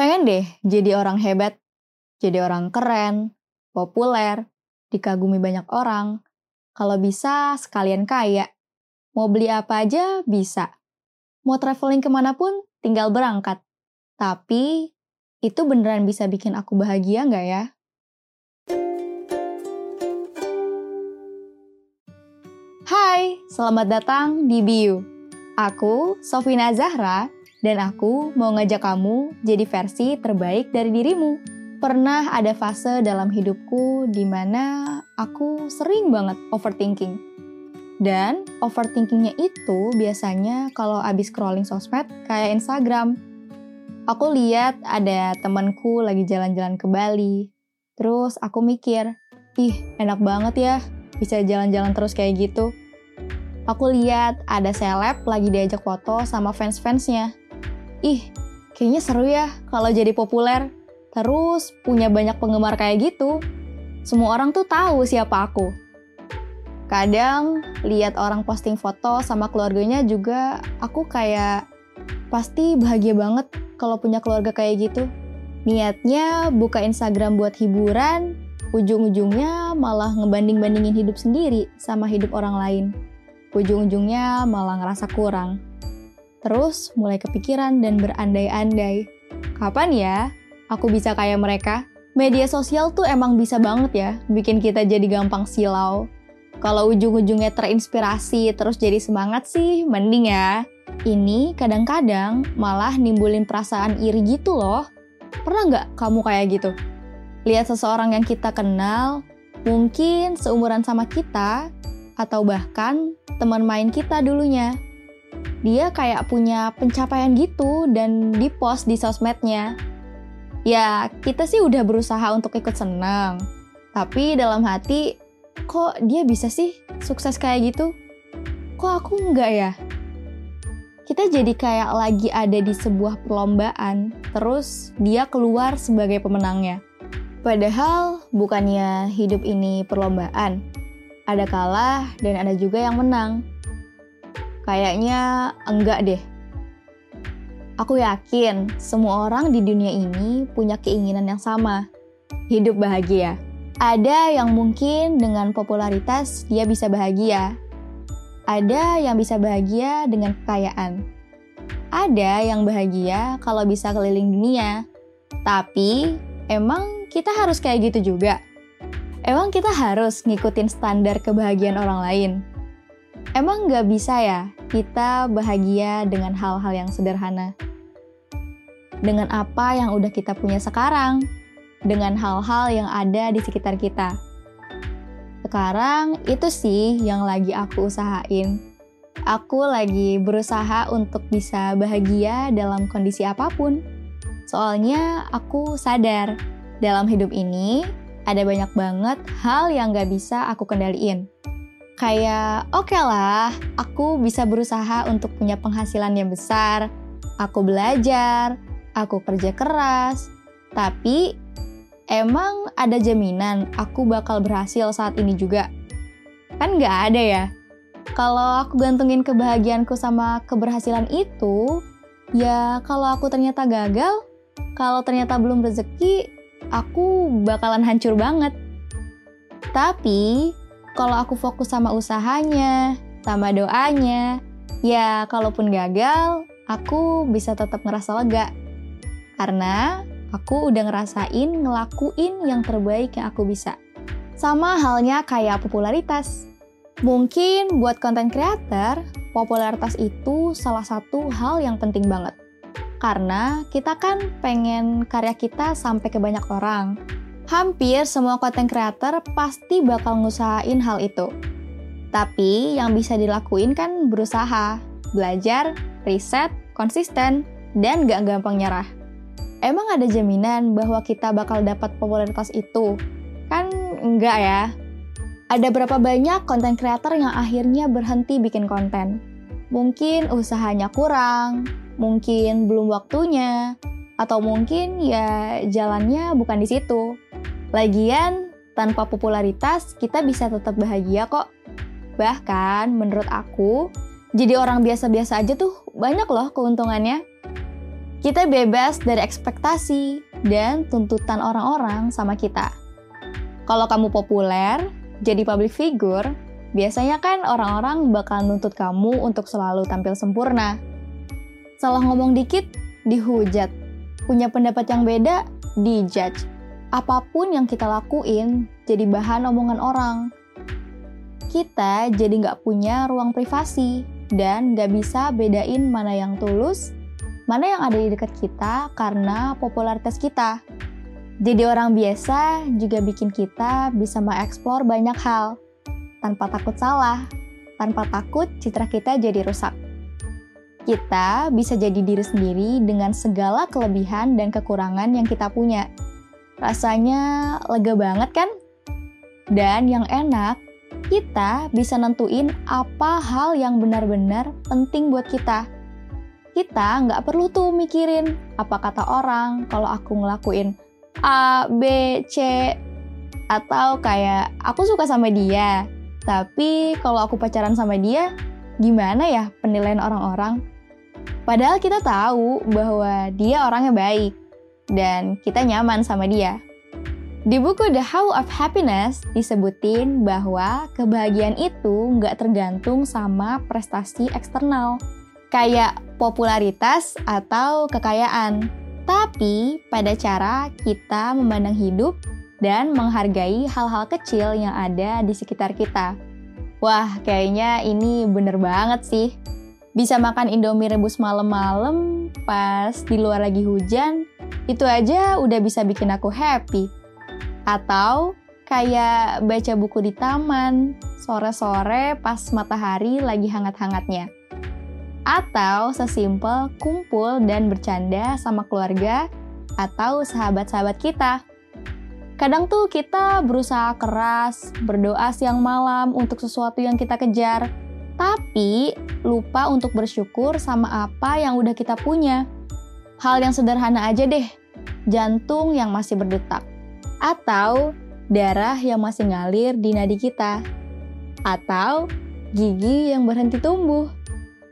Pengen deh jadi orang hebat, jadi orang keren, populer, dikagumi banyak orang. Kalau bisa sekalian kaya. Mau beli apa aja bisa. Mau traveling ke mana pun tinggal berangkat. Tapi itu beneran bisa bikin aku bahagia nggak ya? Hai, selamat datang di Biu. Aku, Sofina Zahra, dan aku mau ngajak kamu jadi versi terbaik dari dirimu. Pernah ada fase dalam hidupku di mana aku sering banget overthinking. Dan overthinkingnya itu biasanya kalau abis scrolling sosmed kayak Instagram. Aku lihat ada temanku lagi jalan-jalan ke Bali. Terus aku mikir, ih enak banget ya bisa jalan-jalan terus kayak gitu. Aku lihat ada seleb lagi diajak foto sama fans-fansnya. Ih, kayaknya seru ya kalau jadi populer. Terus punya banyak penggemar kayak gitu. Semua orang tuh tahu siapa aku. Kadang lihat orang posting foto sama keluarganya juga aku kayak pasti bahagia banget kalau punya keluarga kayak gitu. Niatnya buka Instagram buat hiburan, ujung-ujungnya malah ngebanding-bandingin hidup sendiri sama hidup orang lain. Ujung-ujungnya malah ngerasa kurang. Terus mulai kepikiran dan berandai-andai. Kapan ya aku bisa kayak mereka? Media sosial tuh emang bisa banget ya bikin kita jadi gampang silau. Kalau ujung-ujungnya terinspirasi terus jadi semangat sih, mending ya. Ini kadang-kadang malah nimbulin perasaan iri gitu loh. Pernah nggak kamu kayak gitu? lihat seseorang yang kita kenal, mungkin seumuran sama kita, atau bahkan teman main kita dulunya. Dia kayak punya pencapaian gitu dan di post di sosmednya. Ya, kita sih udah berusaha untuk ikut senang. Tapi dalam hati, kok dia bisa sih sukses kayak gitu? Kok aku enggak ya? Kita jadi kayak lagi ada di sebuah perlombaan, terus dia keluar sebagai pemenangnya. Padahal bukannya hidup ini perlombaan. Ada kalah dan ada juga yang menang. Kayaknya enggak deh. Aku yakin semua orang di dunia ini punya keinginan yang sama. Hidup bahagia. Ada yang mungkin dengan popularitas dia bisa bahagia. Ada yang bisa bahagia dengan kekayaan. Ada yang bahagia kalau bisa keliling dunia. Tapi emang kita harus kayak gitu juga? Emang kita harus ngikutin standar kebahagiaan orang lain? Emang nggak bisa ya kita bahagia dengan hal-hal yang sederhana? Dengan apa yang udah kita punya sekarang? Dengan hal-hal yang ada di sekitar kita? Sekarang itu sih yang lagi aku usahain. Aku lagi berusaha untuk bisa bahagia dalam kondisi apa pun. Soalnya aku sadar dalam hidup ini, ada banyak banget hal yang gak bisa aku kendaliin. Kayak, oke okay lah, aku bisa berusaha untuk punya penghasilan yang besar, aku belajar, aku kerja keras, tapi emang ada jaminan aku bakal berhasil saat ini juga? Kan gak ada ya? Kalau aku gantungin kebahagiaanku sama keberhasilan itu, ya kalau aku ternyata gagal, kalau ternyata belum rezeki, aku bakalan hancur banget. Tapi, kalau aku fokus sama usahanya, sama doanya, ya kalaupun gagal, aku bisa tetap ngerasa lega. Karena aku udah ngerasain ngelakuin yang terbaik yang aku bisa. Sama halnya kayak popularitas. Mungkin buat konten creator, popularitas itu salah satu hal yang penting banget. Karena kita kan pengen karya kita sampai ke banyak orang. Hampir semua content creator pasti bakal ngusahain hal itu. Tapi yang bisa dilakuin kan berusaha, belajar, riset, konsisten, dan gak gampang nyerah. Emang ada jaminan bahwa kita bakal dapat popularitas itu? Kan enggak ya. Ada berapa banyak konten creator yang akhirnya berhenti bikin konten? Mungkin usahanya kurang, mungkin belum waktunya, atau mungkin ya jalannya bukan di situ. Lagian, tanpa popularitas kita bisa tetap bahagia kok. Bahkan menurut aku, jadi orang biasa-biasa aja tuh banyak loh keuntungannya. Kita bebas dari ekspektasi dan tuntutan orang-orang sama kita. Kalau kamu populer, jadi public figure, biasanya kan orang-orang bakal nuntut kamu untuk selalu tampil sempurna. Salah ngomong dikit, dihujat. Punya pendapat yang beda, dijudge. Apa pun yang kita lakuin jadi bahan omongan orang. Kita jadi nggak punya ruang privasi dan nggak bisa bedain mana yang tulus, mana yang ada di dekat kita karena popularitas kita. Jadi orang biasa juga bikin kita bisa mengeksplor banyak hal tanpa takut salah, tanpa takut citra kita jadi rusak. Kita bisa jadi diri sendiri dengan segala kelebihan dan kekurangan yang kita punya. Rasanya lega banget kan? Dan yang enak, kita bisa nentuin apa hal yang benar-benar penting buat kita kita nggak perlu tuh mikirin apa kata orang kalau aku ngelakuin A, B, C, atau kayak aku suka sama dia, tapi kalau aku pacaran sama dia, gimana ya penilaian orang-orang? Padahal kita tahu bahwa dia orangnya baik dan kita nyaman sama dia. Di buku The How of Happiness disebutin bahwa kebahagiaan itu nggak tergantung sama prestasi eksternal, kayak popularitas atau kekayaan, tapi pada cara kita memandang hidup dan menghargai hal-hal kecil yang ada di sekitar kita. Wah, kayaknya ini bener banget sih. Bisa makan Indomie rebus malam-malam pas di luar lagi hujan, itu aja udah bisa bikin aku happy. Atau kayak baca buku di taman, sore-sore pas matahari lagi hangat-hangatnya atau sesimpel kumpul dan bercanda sama keluarga atau sahabat-sahabat kita. Kadang tuh kita berusaha keras, berdoa siang malam untuk sesuatu yang kita kejar, tapi lupa untuk bersyukur sama apa yang udah kita punya. Hal yang sederhana aja deh, jantung yang masih berdetak, atau darah yang masih ngalir di nadi kita, atau gigi yang berhenti tumbuh.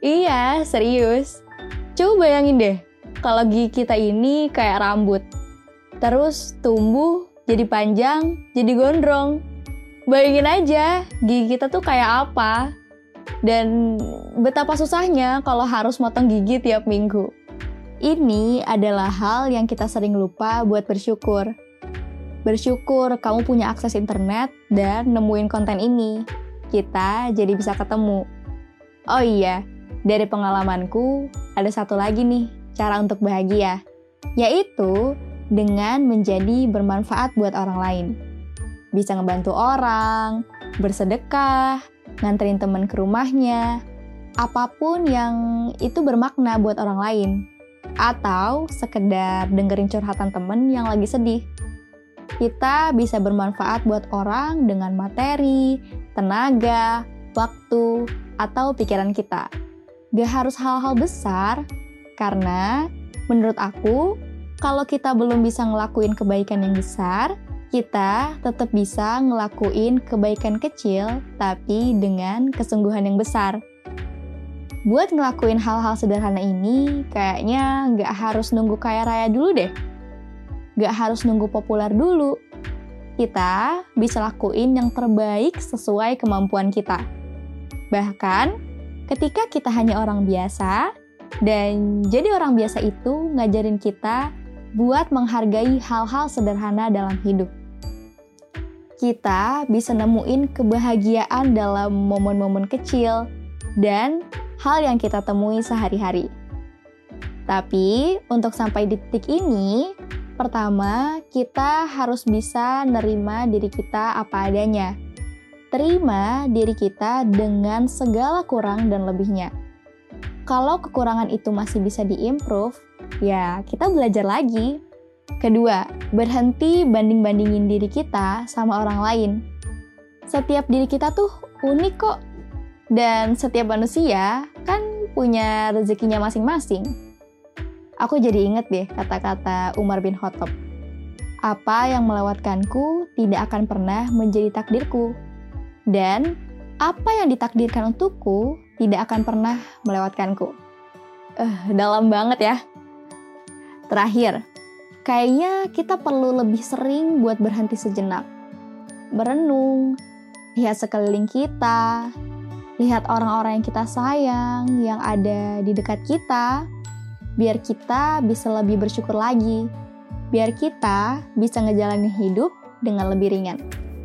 Iya, serius. Coba bayangin deh, kalau gigi kita ini kayak rambut. Terus tumbuh, jadi panjang, jadi gondrong. Bayangin aja, gigi kita tuh kayak apa. Dan betapa susahnya kalau harus motong gigi tiap minggu. Ini adalah hal yang kita sering lupa buat bersyukur. Bersyukur kamu punya akses internet dan nemuin konten ini. Kita jadi bisa ketemu. Oh iya, dari pengalamanku, ada satu lagi nih cara untuk bahagia, yaitu dengan menjadi bermanfaat buat orang lain. Bisa ngebantu orang, bersedekah, nganterin temen ke rumahnya, apa pun yang itu bermakna buat orang lain. Atau sekedar dengerin curhatan temen yang lagi sedih. Kita bisa bermanfaat buat orang dengan materi, tenaga, waktu, atau pikiran kita. Gak harus hal-hal besar, karena menurut aku, kalau kita belum bisa ngelakuin kebaikan yang besar, kita tetap bisa ngelakuin kebaikan kecil, tapi dengan kesungguhan yang besar. Buat ngelakuin hal-hal sederhana ini, kayaknya nggak harus nunggu kaya raya dulu deh. Nggak harus nunggu populer dulu. Kita bisa lakuin yang terbaik sesuai kemampuan kita. Bahkan, Ketika kita hanya orang biasa, dan jadi orang biasa itu ngajarin kita buat menghargai hal-hal sederhana dalam hidup. Kita bisa nemuin kebahagiaan dalam momen-momen kecil dan hal yang kita temui sehari-hari. Tapi untuk sampai di titik ini, pertama kita harus bisa nerima diri kita apa adanya terima diri kita dengan segala kurang dan lebihnya. Kalau kekurangan itu masih bisa diimprove, ya kita belajar lagi. Kedua, berhenti banding-bandingin diri kita sama orang lain. Setiap diri kita tuh unik kok. Dan setiap manusia kan punya rezekinya masing-masing. Aku jadi inget deh kata-kata Umar bin Khattab. Apa yang melewatkanku tidak akan pernah menjadi takdirku dan apa yang ditakdirkan untukku tidak akan pernah melewatkanku. Uh, dalam banget ya. Terakhir, kayaknya kita perlu lebih sering buat berhenti sejenak. Berenung, lihat sekeliling kita, lihat orang-orang yang kita sayang, yang ada di dekat kita, biar kita bisa lebih bersyukur lagi. Biar kita bisa ngejalanin hidup dengan lebih ringan.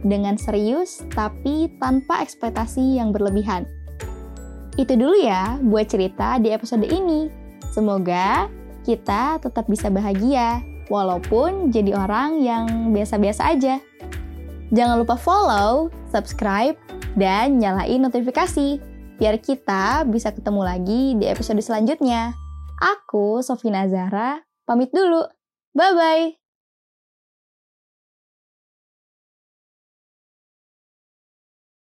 Dengan serius, tapi tanpa ekspektasi yang berlebihan. Itu dulu ya buat cerita di episode ini. Semoga kita tetap bisa bahagia, walaupun jadi orang yang biasa-biasa aja. Jangan lupa follow, subscribe, dan nyalain notifikasi biar kita bisa ketemu lagi di episode selanjutnya. Aku, Sofina Zahra, pamit dulu. Bye-bye!